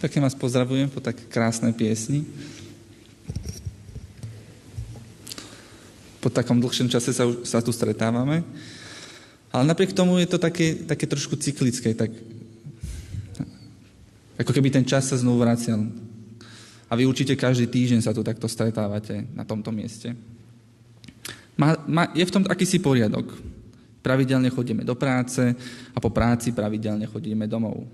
Pekne vás pozdravujem po tak krásnej piesni. Po takom dlhšom čase sa, sa tu stretávame. Ale napriek tomu je to také, také trošku cyklické, tak ako keby ten čas sa znovu vracial. A vy určite každý týždeň sa tu takto stretávate na tomto mieste. Má, má, je v tom akýsi poriadok. Pravidelne chodíme do práce a po práci pravidelne chodíme domov.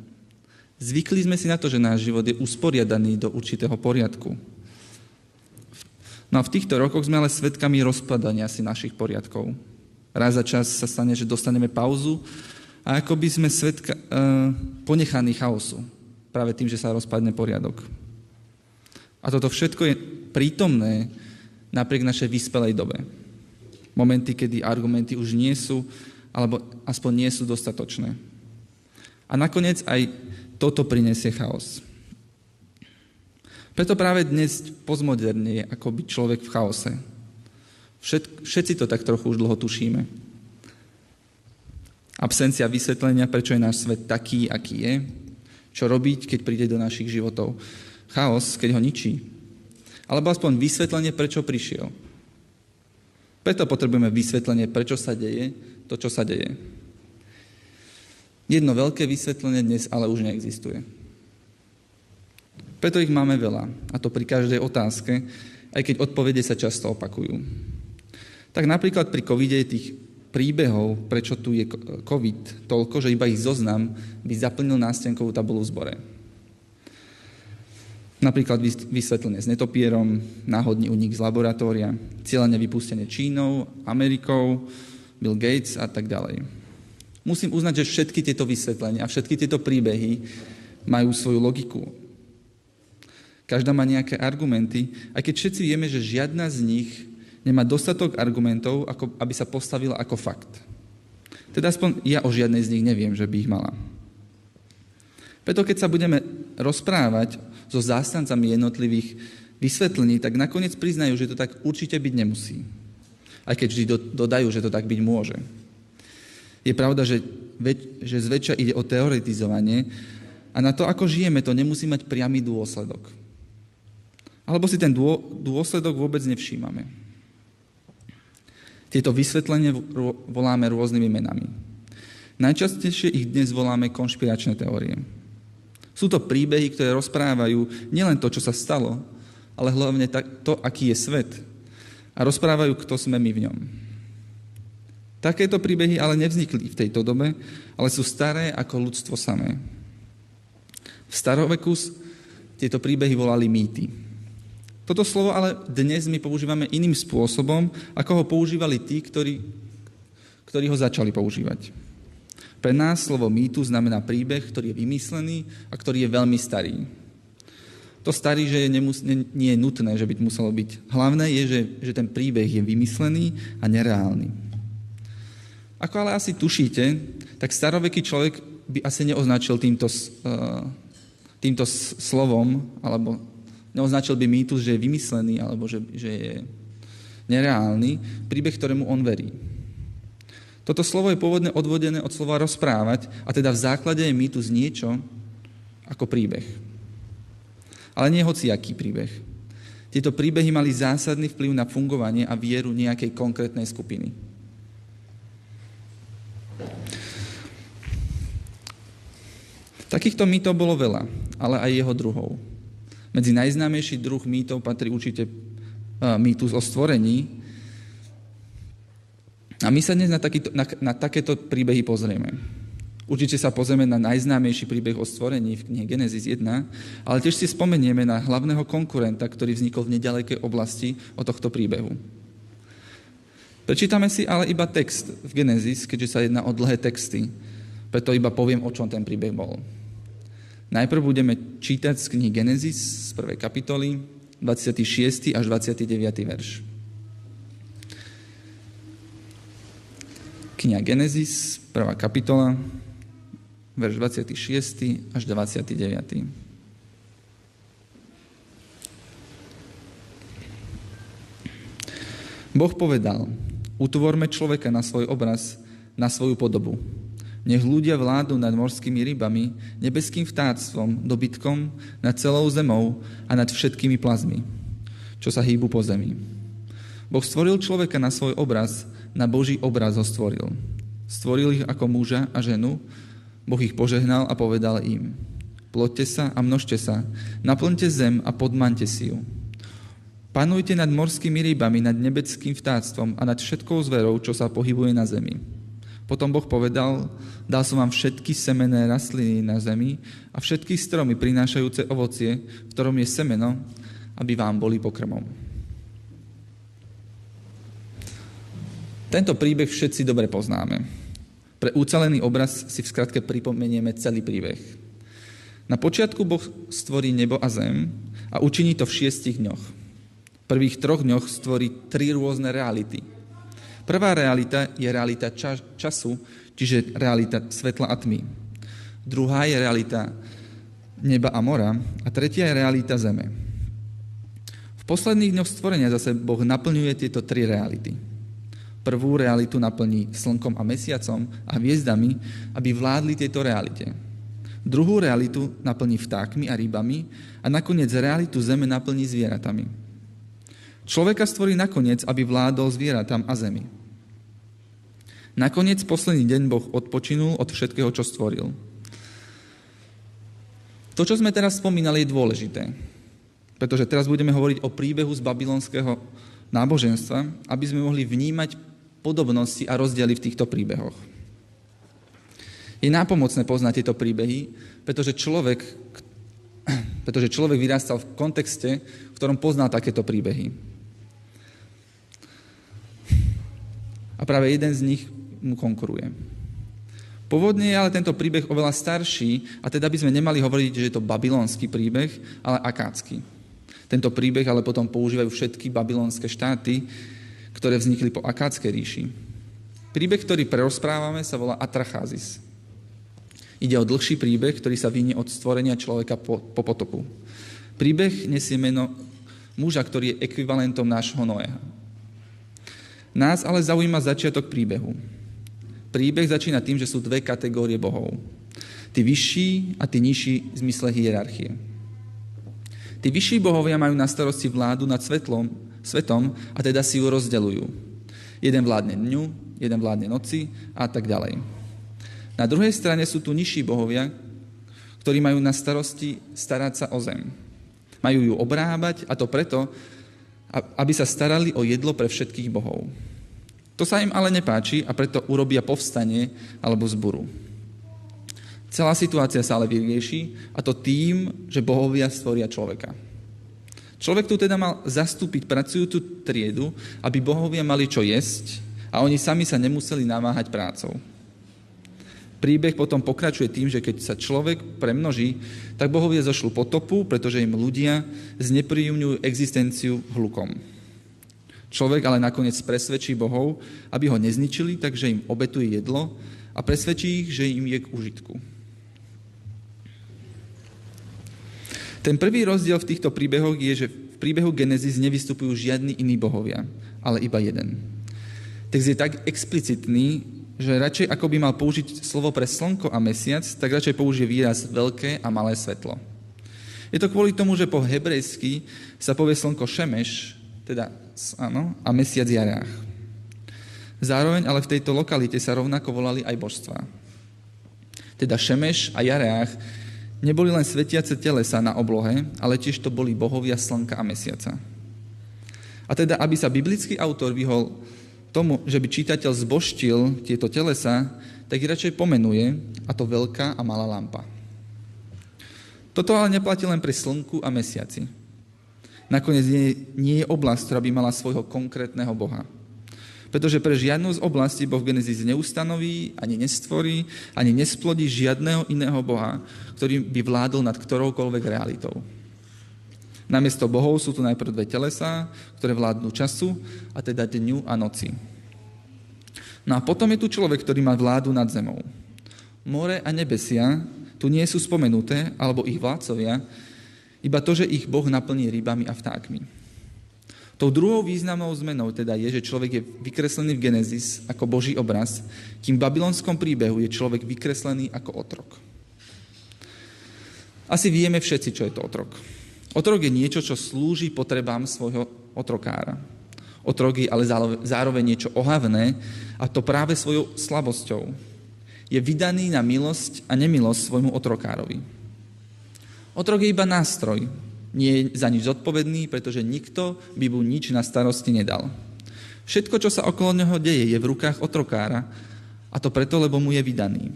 Zvykli sme si na to, že náš život je usporiadaný do určitého poriadku. No a v týchto rokoch sme ale svedkami rozpadania si našich poriadkov. Raz za čas sa stane, že dostaneme pauzu a ako by sme svetka, e, ponechaní chaosu. Práve tým, že sa rozpadne poriadok. A toto všetko je prítomné napriek našej vyspelej dobe. Momenty, kedy argumenty už nie sú, alebo aspoň nie sú dostatočné. A nakoniec aj toto prinesie chaos. Preto práve dnes postmoderne je ako byť človek v chaose. Všet, všetci to tak trochu už dlho tušíme. Absencia vysvetlenia, prečo je náš svet taký, aký je. Čo robiť, keď príde do našich životov. Chaos, keď ho ničí. Alebo aspoň vysvetlenie, prečo prišiel. Preto potrebujeme vysvetlenie, prečo sa deje to, čo sa deje. Jedno veľké vysvetlenie dnes ale už neexistuje. Preto ich máme veľa, a to pri každej otázke, aj keď odpovede sa často opakujú. Tak napríklad pri covide je tých príbehov, prečo tu je covid, toľko, že iba ich zoznam by zaplnil nástenkovú tabulu v zbore. Napríklad vysvetlenie s netopierom, náhodný unik z laboratória, cieľane vypustenie Čínou, Amerikou, Bill Gates a tak ďalej. Musím uznať, že všetky tieto vysvetlenia a všetky tieto príbehy majú svoju logiku. Každá má nejaké argumenty, aj keď všetci vieme, že žiadna z nich nemá dostatok argumentov, ako, aby sa postavila ako fakt. Teda aspoň ja o žiadnej z nich neviem, že by ich mala. Preto keď sa budeme rozprávať so zástancami jednotlivých vysvetlení, tak nakoniec priznajú, že to tak určite byť nemusí. Aj keď vždy dodajú, že to tak byť môže. Je pravda, že, že zväčša ide o teoretizovanie a na to, ako žijeme, to nemusí mať priamy dôsledok. Alebo si ten dô, dôsledok vôbec nevšímame. Tieto vysvetlenie voláme rôznymi menami. Najčastejšie ich dnes voláme konšpiračné teórie. Sú to príbehy, ktoré rozprávajú nielen to, čo sa stalo, ale hlavne to, aký je svet. A rozprávajú, kto sme my v ňom. Takéto príbehy ale nevznikli v tejto dobe, ale sú staré ako ľudstvo samé. V staroveku tieto príbehy volali mýty. Toto slovo ale dnes my používame iným spôsobom, ako ho používali tí, ktorí, ktorí ho začali používať. Pre nás slovo mýtu znamená príbeh, ktorý je vymyslený a ktorý je veľmi starý. To starý, že je nemus- nie, nie je nutné, že by muselo byť. Hlavné je, že, že ten príbeh je vymyslený a nereálny. Ako ale asi tušíte, tak staroveký človek by asi neoznačil týmto, uh, týmto slovom, alebo neoznačil by mýtus, že je vymyslený, alebo že, že je nereálny, príbeh, ktorému on verí. Toto slovo je pôvodne odvodené od slova rozprávať, a teda v základe je mýtus niečo ako príbeh. Ale nie hociaký príbeh. Tieto príbehy mali zásadný vplyv na fungovanie a vieru nejakej konkrétnej skupiny. Takýchto mýtov bolo veľa, ale aj jeho druhov. Medzi najznámejší druh mýtov patrí určite mýtus o stvorení. A my sa dnes na, takýto, na, na takéto príbehy pozrieme. Určite sa pozrieme na najznámejší príbeh o stvorení v knihe Genesis 1, ale tiež si spomenieme na hlavného konkurenta, ktorý vznikol v nedalekej oblasti od tohto príbehu. Prečítame si ale iba text v Genesis, keďže sa jedná o dlhé texty. Preto iba poviem, o čom ten príbeh bol. Najprv budeme čítať z knihy Genesis z 1. kapitoly, 26. až 29. verš. Kniha Genesis, 1. kapitola, verš 26. až 29. Boh povedal, Utvorme človeka na svoj obraz, na svoju podobu. Nech ľudia vládnu nad morskými rybami, nebeským vtáctvom, dobytkom, nad celou zemou a nad všetkými plazmi, čo sa hýbu po zemi. Boh stvoril človeka na svoj obraz, na Boží obraz ho stvoril. Stvoril ich ako muža a ženu, Boh ich požehnal a povedal im, ploďte sa a množte sa, naplňte zem a podmante si ju. Panujte nad morskými rybami, nad nebeckým vtáctvom a nad všetkou zverou, čo sa pohybuje na zemi potom Boh povedal, dal som vám všetky semené rastliny na zemi a všetky stromy prinášajúce ovocie, v ktorom je semeno, aby vám boli pokrmom. Tento príbeh všetci dobre poznáme. Pre ucelený obraz si v skratke pripomenieme celý príbeh. Na počiatku Boh stvorí nebo a zem a učiní to v šiestich dňoch. Prvých troch dňoch stvorí tri rôzne reality – Prvá realita je realita ča- času, čiže realita svetla a tmy. Druhá je realita neba a mora a tretia je realita zeme. V posledných dňoch stvorenia zase Boh naplňuje tieto tri reality. Prvú realitu naplní slnkom a mesiacom a hviezdami, aby vládli tejto realite. Druhú realitu naplní vtákmi a rybami a nakoniec realitu zeme naplní zvieratami. Človeka stvorí nakoniec, aby vládol zvieratám a zemi. Nakoniec posledný deň Boh odpočinul od všetkého, čo stvoril. To, čo sme teraz spomínali, je dôležité. Pretože teraz budeme hovoriť o príbehu z babylonského náboženstva, aby sme mohli vnímať podobnosti a rozdiely v týchto príbehoch. Je nápomocné poznať tieto príbehy, pretože človek, pretože človek vyrastal v kontexte, v ktorom pozná takéto príbehy. A práve jeden z nich mu konkuruje. Pôvodne je ale tento príbeh oveľa starší a teda by sme nemali hovoriť, že je to babylonský príbeh, ale akácky. Tento príbeh ale potom používajú všetky babylonské štáty, ktoré vznikli po akádskej ríši. Príbeh, ktorý prerozprávame, sa volá Atracházis. Ide o dlhší príbeh, ktorý sa vynie od stvorenia človeka po, po potopu. Príbeh nesie meno muža, ktorý je ekvivalentom nášho Noéha. Nás ale zaujíma začiatok príbehu. Príbeh začína tým, že sú dve kategórie bohov. Tí vyšší a tí nižší v zmysle hierarchie. Tí vyšší bohovia majú na starosti vládu nad svetlom, svetom a teda si ju rozdeľujú. Jeden vládne dňu, jeden vládne noci a tak ďalej. Na druhej strane sú tu nižší bohovia, ktorí majú na starosti starať sa o zem. Majú ju obrábať a to preto, aby sa starali o jedlo pre všetkých bohov. To sa im ale nepáči a preto urobia povstanie alebo zburu. Celá situácia sa ale vyrieši a to tým, že bohovia stvoria človeka. Človek tu teda mal zastúpiť pracujúcu triedu, aby bohovia mali čo jesť a oni sami sa nemuseli namáhať prácou. Príbeh potom pokračuje tým, že keď sa človek premnoží, tak bohovia zošlu potopu, pretože im ľudia znepríjemňujú existenciu hlukom. Človek ale nakoniec presvedčí bohov, aby ho nezničili, takže im obetuje jedlo a presvedčí ich, že im je k užitku. Ten prvý rozdiel v týchto príbehoch je, že v príbehu Genesis nevystupujú žiadni iní bohovia, ale iba jeden. Text je tak explicitný, že radšej ako by mal použiť slovo pre slnko a mesiac, tak radšej použije výraz veľké a malé svetlo. Je to kvôli tomu, že po hebrejsky sa povie slnko šemeš, teda áno, a mesiac jarách. Zároveň ale v tejto lokalite sa rovnako volali aj božstva. Teda Šemeš a Jareách neboli len svetiace telesa na oblohe, ale tiež to boli bohovia slnka a mesiaca. A teda, aby sa biblický autor vyhol tomu, že by čitateľ zboštil tieto telesa, tak ich radšej pomenuje, a to veľká a malá lampa. Toto ale neplatí len pri slnku a mesiaci. Nakoniec nie, nie je oblasť, ktorá by mala svojho konkrétneho Boha. Pretože pre žiadnu z oblastí Boh Genesis neustanoví, ani nestvorí, ani nesplodí žiadného iného Boha, ktorý by vládol nad ktoroukoľvek realitou. Namiesto bohov sú tu najprv dve telesá, ktoré vládnu času, a teda dňu a noci. No a potom je tu človek, ktorý má vládu nad zemou. More a nebesia tu nie sú spomenuté, alebo ich vládcovia, iba to, že ich Boh naplní rybami a vtákmi. Tou druhou významnou zmenou teda je, že človek je vykreslený v Genesis ako Boží obraz, kým v babylonskom príbehu je človek vykreslený ako otrok. Asi vieme všetci, čo je to otrok. Otrok je niečo, čo slúži potrebám svojho otrokára. Otrok je ale zároveň niečo ohavné a to práve svojou slabosťou. Je vydaný na milosť a nemilosť svojmu otrokárovi. Otrok je iba nástroj, nie je za nič zodpovedný, pretože nikto by mu nič na starosti nedal. Všetko, čo sa okolo neho deje, je v rukách otrokára a to preto, lebo mu je vydaný.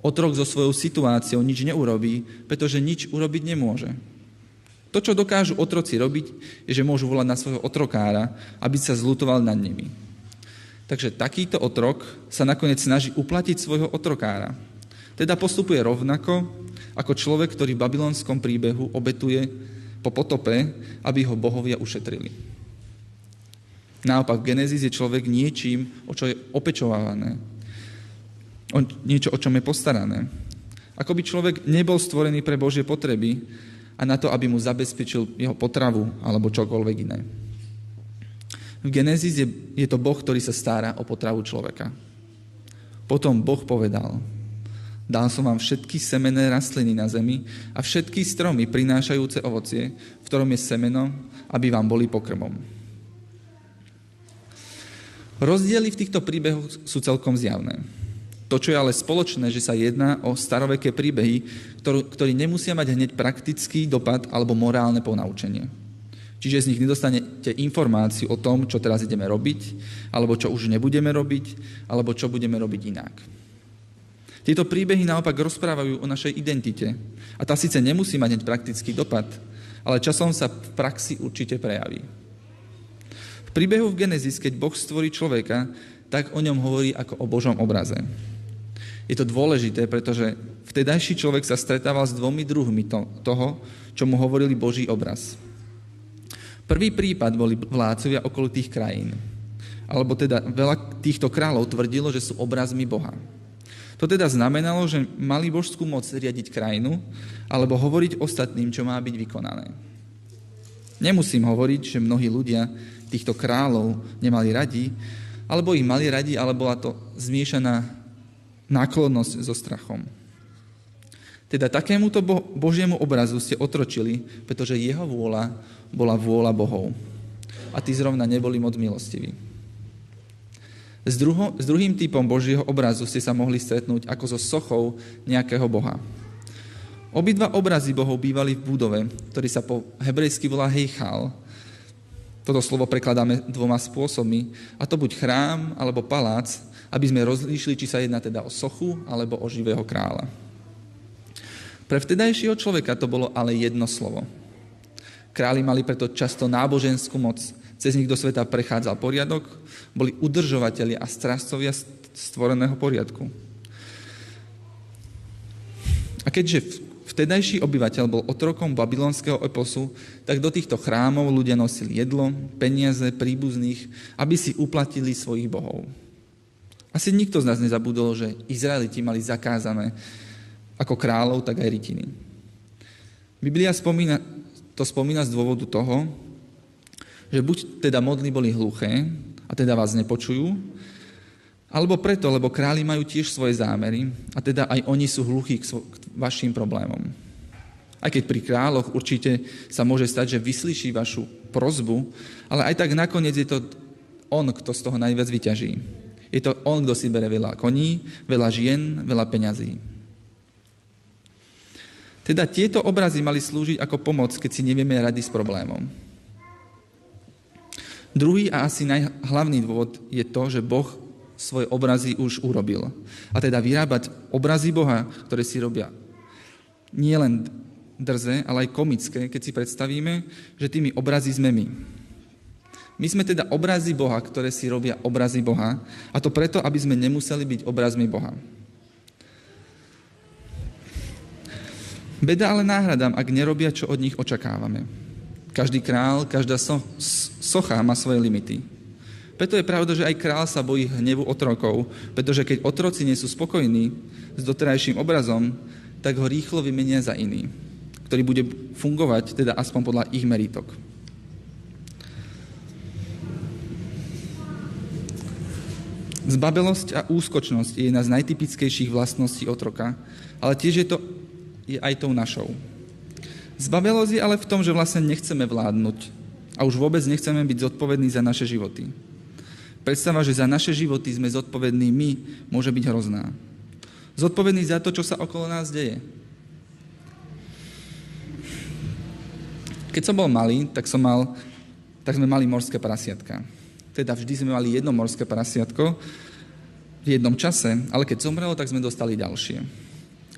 Otrok so svojou situáciou nič neurobí, pretože nič urobiť nemôže. To, čo dokážu otroci robiť, je, že môžu volať na svojho otrokára, aby sa zlutoval nad nimi. Takže takýto otrok sa nakoniec snaží uplatiť svojho otrokára. Teda postupuje rovnako, ako človek, ktorý v babylonskom príbehu obetuje po potope, aby ho bohovia ušetrili. Naopak, v Genesis je človek niečím, o čo je opečovávané. O niečo, o čom je postarané. Ako by človek nebol stvorený pre Božie potreby a na to, aby mu zabezpečil jeho potravu alebo čokoľvek iné. V Genesis je, je to Boh, ktorý sa stará o potravu človeka. Potom Boh povedal, Dal som vám všetky semené rastliny na zemi a všetky stromy prinášajúce ovocie, v ktorom je semeno, aby vám boli pokrmom. Rozdiely v týchto príbehoch sú celkom zjavné. To, čo je ale spoločné, že sa jedná o staroveké príbehy, ktorí nemusia mať hneď praktický dopad alebo morálne ponaučenie. Čiže z nich nedostanete informáciu o tom, čo teraz ideme robiť, alebo čo už nebudeme robiť, alebo čo budeme robiť inak. Tieto príbehy naopak rozprávajú o našej identite. A tá síce nemusí mať hneď praktický dopad, ale časom sa v praxi určite prejaví. V príbehu v Genesis, keď Boh stvorí človeka, tak o ňom hovorí ako o Božom obraze. Je to dôležité, pretože vtedajší človek sa stretával s dvomi druhmi to, toho, čo mu hovorili Boží obraz. Prvý prípad boli vládcovia okolitých krajín. Alebo teda veľa týchto kráľov tvrdilo, že sú obrazmi Boha. To teda znamenalo, že mali božskú moc riadiť krajinu alebo hovoriť ostatným, čo má byť vykonané. Nemusím hovoriť, že mnohí ľudia týchto kráľov nemali radi, alebo ich mali radi, ale bola to zmiešaná náklonnosť so strachom. Teda takémuto Božiemu obrazu ste otročili, pretože jeho vôľa bola vôľa Bohov. A tí zrovna neboli moc milostiví. S, druho, s druhým typom Božieho obrazu ste sa mohli stretnúť ako so sochou nejakého Boha. Obidva obrazy Bohov bývali v budove, ktorý sa po hebrejsky volá Heichal. Toto slovo prekladáme dvoma spôsobmi, a to buď chrám alebo palác, aby sme rozlíšili, či sa jedná teda o sochu alebo o živého kráľa. Pre vtedajšieho človeka to bolo ale jedno slovo. Králi mali preto často náboženskú moc, cez nich do sveta prechádzal poriadok, boli udržovateľi a strážcovia stvoreného poriadku. A keďže vtedajší obyvateľ bol otrokom babylonského eposu, tak do týchto chrámov ľudia nosili jedlo, peniaze, príbuzných, aby si uplatili svojich bohov. Asi nikto z nás nezabudol, že Izraeliti mali zakázané ako kráľov, tak aj rytiny. Biblia spomína, to spomína z dôvodu toho, že buď teda modly boli hluché, a teda vás nepočujú, alebo preto, lebo králi majú tiež svoje zámery a teda aj oni sú hluchí k, vašim problémom. Aj keď pri kráľoch určite sa môže stať, že vyslyší vašu prozbu, ale aj tak nakoniec je to on, kto z toho najviac vyťaží. Je to on, kto si bere veľa koní, veľa žien, veľa peňazí. Teda tieto obrazy mali slúžiť ako pomoc, keď si nevieme rady s problémom. Druhý a asi najhlavný dôvod je to, že Boh svoje obrazy už urobil. A teda vyrábať obrazy Boha, ktoré si robia nie len drze, ale aj komické, keď si predstavíme, že tými obrazy sme my. My sme teda obrazy Boha, ktoré si robia obrazy Boha, a to preto, aby sme nemuseli byť obrazmi Boha. Beda ale náhradám, ak nerobia, čo od nich očakávame. Každý král, každá so, socha má svoje limity. Preto je pravda, že aj král sa bojí hnevu otrokov, pretože keď otroci nie sú spokojní s doterajším obrazom, tak ho rýchlo vymenia za iný, ktorý bude fungovať teda aspoň podľa ich meritok. Zbabelosť a úskočnosť je jedna z najtypickejších vlastností otroka, ale tiež je to je aj tou našou. Zbabelosť je ale v tom, že vlastne nechceme vládnuť a už vôbec nechceme byť zodpovední za naše životy. Predstava, že za naše životy sme zodpovední my, môže byť hrozná. Zodpovední za to, čo sa okolo nás deje. Keď som bol malý, tak, som mal, tak sme mali morské prasiatka. Teda vždy sme mali jedno morské prasiatko v jednom čase, ale keď zomrelo, tak sme dostali ďalšie.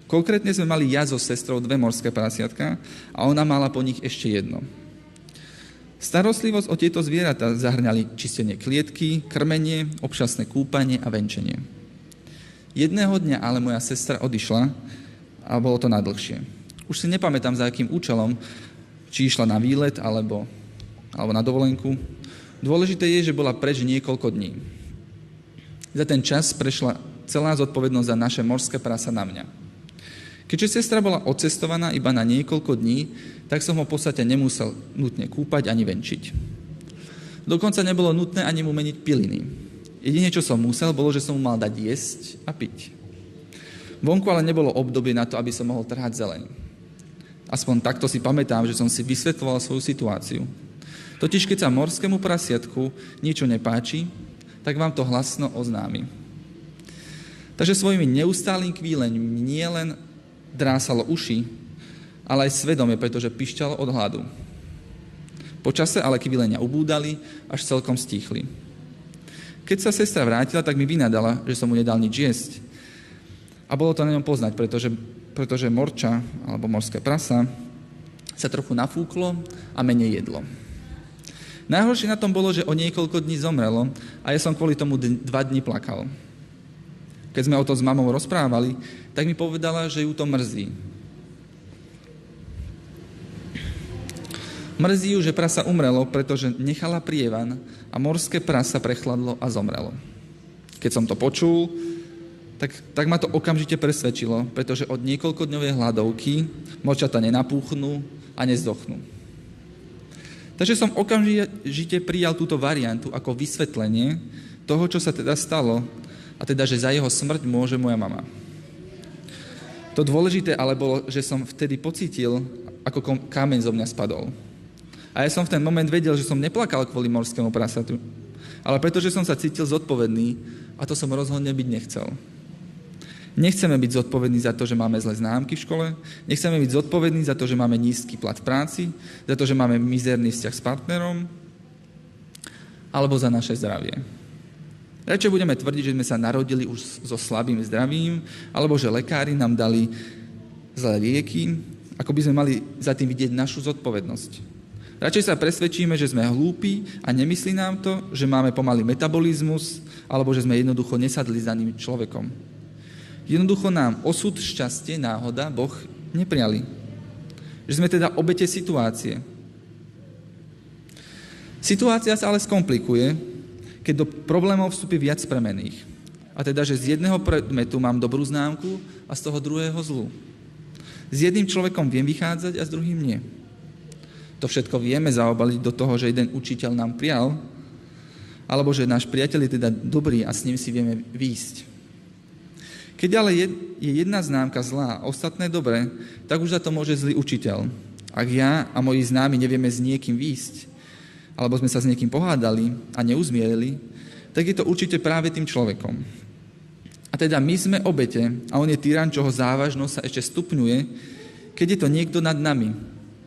Konkrétne sme mali ja so sestrou dve morské prasiatka a ona mala po nich ešte jedno. Starostlivosť o tieto zvieratá zahrňali čistenie klietky, krmenie, občasné kúpanie a venčenie. Jedného dňa ale moja sestra odišla a bolo to nadlhšie. Už si nepamätám za akým účelom, či išla na výlet alebo, alebo na dovolenku. Dôležité je, že bola preč niekoľko dní. Za ten čas prešla celá zodpovednosť za naše morské prasa na mňa. Keďže sestra bola odcestovaná iba na niekoľko dní, tak som ho v podstate nemusel nutne kúpať ani venčiť. Dokonca nebolo nutné ani mu meniť piliny. Jedine, čo som musel, bolo, že som mu mal dať jesť a piť. Vonku ale nebolo obdobie na to, aby som mohol trhať zeleň. Aspoň takto si pamätám, že som si vysvetloval svoju situáciu. Totiž, keď sa morskému prasiatku niečo nepáči, tak vám to hlasno oznámi. Takže svojimi neustálým kvílením nie len drásalo uši, ale aj svedomie, pretože pišťalo od hladu. Po čase ale kvilenia ubúdali, až celkom stíchli. Keď sa sestra vrátila, tak mi vynadala, že som mu nedal nič jesť. A bolo to na ňom poznať, pretože, pretože morča, alebo morské prasa, sa trochu nafúklo a menej jedlo. Najhoršie na tom bolo, že o niekoľko dní zomrelo a ja som kvôli tomu dva dni plakal. Keď sme o to s mamou rozprávali, tak mi povedala, že ju to mrzí. Mrzí ju, že prasa umrelo, pretože nechala prievan a morské prasa prechladlo a zomrelo. Keď som to počul, tak, tak ma to okamžite presvedčilo, pretože od niekoľkodňovej hladovky močata nenapúchnú a nezdochnú. Takže som okamžite prijal túto variantu ako vysvetlenie toho, čo sa teda stalo a teda, že za jeho smrť môže moja mama. To dôležité ale bolo, že som vtedy pocítil, ako kameň zo mňa spadol. A ja som v ten moment vedel, že som neplakal kvôli morskému prasatu, ale pretože som sa cítil zodpovedný a to som rozhodne byť nechcel. Nechceme byť zodpovední za to, že máme zlé známky v škole, nechceme byť zodpovední za to, že máme nízky plat v práci, za to, že máme mizerný vzťah s partnerom, alebo za naše zdravie. Radšej budeme tvrdiť, že sme sa narodili už so slabým zdravím, alebo že lekári nám dali zlé lieky, ako by sme mali za tým vidieť našu zodpovednosť. Radšej sa presvedčíme, že sme hlúpi a nemyslí nám to, že máme pomalý metabolizmus, alebo že sme jednoducho nesadli za ním človekom. Jednoducho nám osud, šťastie, náhoda, Boh nepriali. Že sme teda obete situácie. Situácia sa ale skomplikuje, keď do problémov vstúpi viac premených. A teda, že z jedného predmetu mám dobrú známku a z toho druhého zlú. S jedným človekom viem vychádzať a s druhým nie. To všetko vieme zaobaliť do toho, že jeden učiteľ nám prijal, alebo že náš priateľ je teda dobrý a s ním si vieme výjsť. Keď ale je jedna známka zlá a ostatné dobré, tak už za to môže zlý učiteľ. Ak ja a moji známi nevieme s niekým výjsť, alebo sme sa s niekým pohádali a neuzmierili, tak je to určite práve tým človekom. A teda my sme obete a on je tyran, čoho závažnosť sa ešte stupňuje, keď je to niekto nad nami,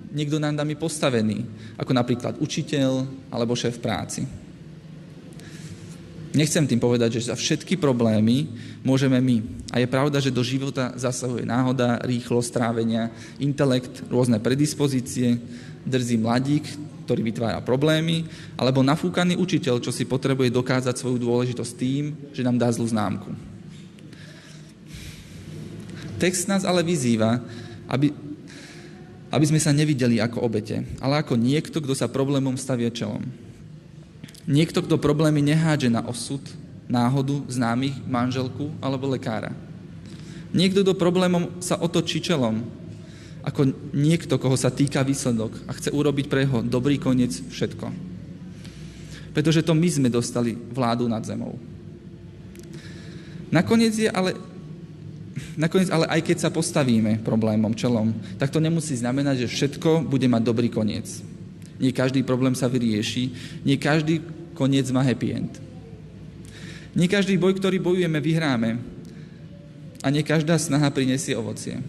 niekto nad nami postavený, ako napríklad učiteľ alebo šéf práci. Nechcem tým povedať, že za všetky problémy môžeme my. A je pravda, že do života zasahuje náhoda, rýchlosť trávenia, intelekt, rôzne predispozície, drzý mladík, ktorý vytvára problémy, alebo nafúkaný učiteľ, čo si potrebuje dokázať svoju dôležitosť tým, že nám dá zlú známku. Text nás ale vyzýva, aby, aby sme sa nevideli ako obete, ale ako niekto, kto sa problémom stavia čelom. Niekto, kto problémy nehádže na osud, náhodu, známych, manželku alebo lekára. Niekto, kto problémom sa otočí čelom, ako niekto, koho sa týka výsledok a chce urobiť pre jeho dobrý koniec všetko. Pretože to my sme dostali vládu nad zemou. Nakoniec je ale Nakoniec ale aj keď sa postavíme problémom čelom, tak to nemusí znamenať, že všetko bude mať dobrý koniec. Nie každý problém sa vyrieši, nie každý koniec má happy end. Nie každý boj, ktorý bojujeme, vyhráme. A nie každá snaha prinesie ovocie.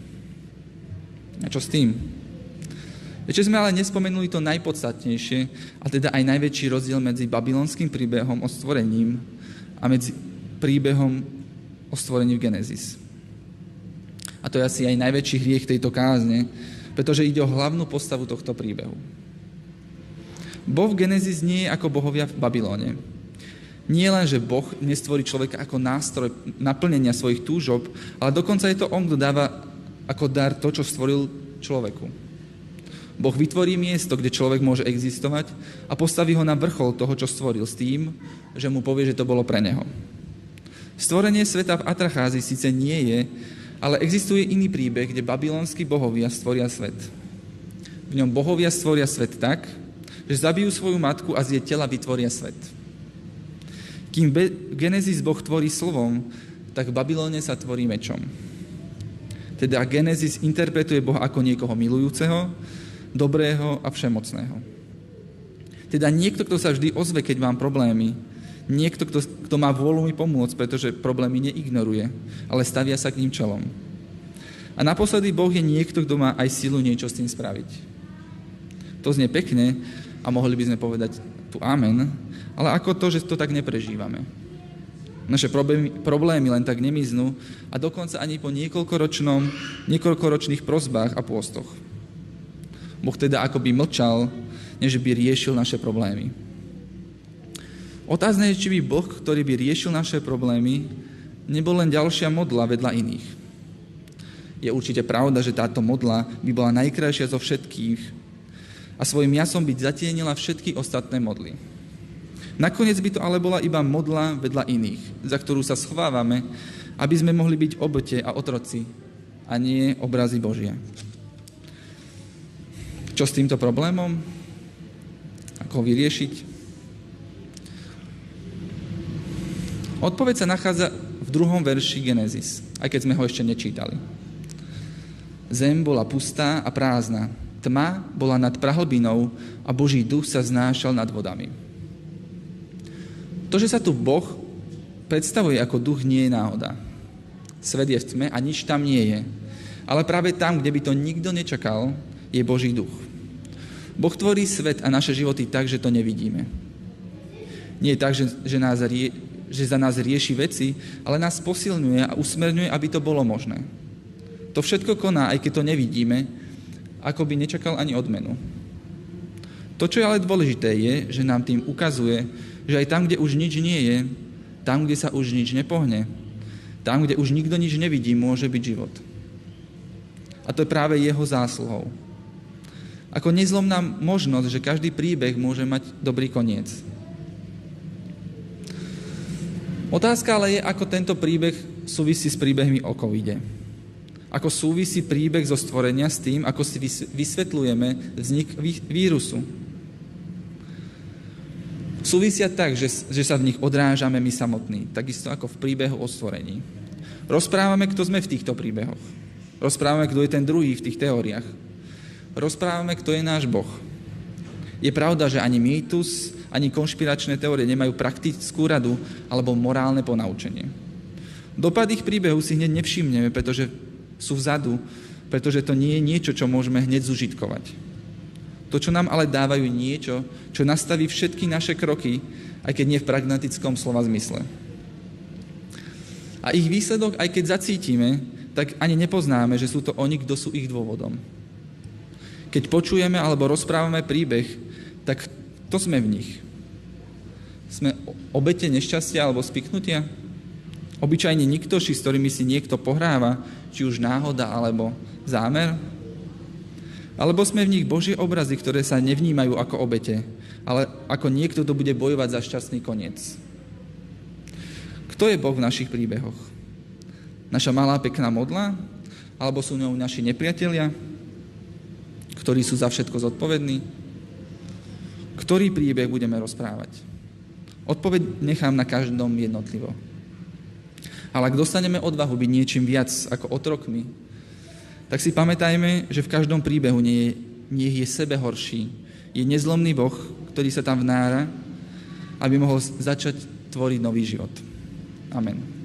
A čo s tým? Ešte sme ale nespomenuli to najpodstatnejšie, a teda aj najväčší rozdiel medzi babylonským príbehom o stvorením a medzi príbehom o stvorení v Genesis. A to je asi aj najväčší hriech tejto kázne, pretože ide o hlavnú postavu tohto príbehu. Boh v Genesis nie je ako bohovia v Babylone. Nie len, že Boh nestvorí človeka ako nástroj naplnenia svojich túžob, ale dokonca je to On, kto dáva ako dar to, čo stvoril človeku. Boh vytvorí miesto, kde človek môže existovať a postaví ho na vrchol toho, čo stvoril s tým, že mu povie, že to bolo pre neho. Stvorenie sveta v Atracházi síce nie je, ale existuje iný príbeh, kde babylonskí bohovia stvoria svet. V ňom bohovia stvoria svet tak, že zabijú svoju matku a z jej tela vytvoria svet. Kým Genesis Boh tvorí slovom, tak v Babylone sa tvorí mečom. Teda Genesis interpretuje Boha ako niekoho milujúceho, dobrého a všemocného. Teda niekto, kto sa vždy ozve, keď mám problémy, niekto, kto, kto má vôľu mi pomôcť, pretože problémy neignoruje, ale stavia sa k ním čelom. A naposledy Boh je niekto, kto má aj silu niečo s tým spraviť. To znie pekne a mohli by sme povedať tu amen, ale ako to, že to tak neprežívame. Naše problémy, problémy len tak nemiznú a dokonca ani po niekoľkoročnom, niekoľkoročných prozbách a pôstoch. Boh teda akoby mlčal, než by riešil naše problémy. Otázne je, či by Boh, ktorý by riešil naše problémy, nebol len ďalšia modla vedľa iných. Je určite pravda, že táto modla by bola najkrajšia zo všetkých a svojim jasom byť zatienila všetky ostatné modly. Nakoniec by to ale bola iba modla vedľa iných, za ktorú sa schovávame, aby sme mohli byť obete a otroci a nie obrazy Božie. Čo s týmto problémom? Ako ho vyriešiť? Odpoveď sa nachádza v druhom verši Genesis, aj keď sme ho ešte nečítali. Zem bola pustá a prázdna. Tma bola nad prahlbinou a Boží duch sa znášal nad vodami. To, že sa tu Boh predstavuje ako duch, nie je náhoda. Svet je v tme a nič tam nie je. Ale práve tam, kde by to nikto nečakal, je Boží duch. Boh tvorí svet a naše životy tak, že to nevidíme. Nie tak, že, že, nás rie, že za nás rieši veci, ale nás posilňuje a usmerňuje, aby to bolo možné. To všetko koná, aj keď to nevidíme, ako by nečakal ani odmenu. To, čo je ale dôležité, je, že nám tým ukazuje, že aj tam, kde už nič nie je, tam, kde sa už nič nepohne, tam, kde už nikto nič nevidí, môže byť život. A to je práve jeho zásluhou. Ako nezlomná možnosť, že každý príbeh môže mať dobrý koniec. Otázka ale je, ako tento príbeh súvisí s príbehmi o covide. Ako súvisí príbeh zo stvorenia s tým, ako si vysvetľujeme vznik vírusu súvisia tak, že, že sa v nich odrážame my samotní, takisto ako v príbehu o stvorení. Rozprávame, kto sme v týchto príbehoch. Rozprávame, kto je ten druhý v tých teóriách. Rozprávame, kto je náš Boh. Je pravda, že ani mýtus, ani konšpiračné teórie nemajú praktickú radu alebo morálne ponaučenie. Dopad ich príbehu si hneď nevšimneme, pretože sú vzadu, pretože to nie je niečo, čo môžeme hneď zužitkovať. To, čo nám ale dávajú niečo, čo nastaví všetky naše kroky, aj keď nie v pragmatickom slova zmysle. A ich výsledok, aj keď zacítime, tak ani nepoznáme, že sú to oni, kto sú ich dôvodom. Keď počujeme alebo rozprávame príbeh, tak to sme v nich. Sme obete nešťastia alebo spiknutia? Obyčajne nikto, s ktorými si niekto pohráva, či už náhoda alebo zámer? Alebo sme v nich Božie obrazy, ktoré sa nevnímajú ako obete, ale ako niekto, kto bude bojovať za šťastný koniec. Kto je Boh v našich príbehoch? Naša malá pekná modla? Alebo sú ňou naši nepriatelia, ktorí sú za všetko zodpovední? Ktorý príbeh budeme rozprávať? Odpoveď nechám na každom jednotlivo. Ale ak dostaneme odvahu byť niečím viac ako otrokmi, tak si pamätajme, že v každom príbehu nie nech je sebe horší. Je nezlomný Boh, ktorý sa tam vnára, aby mohol začať tvoriť nový život. Amen.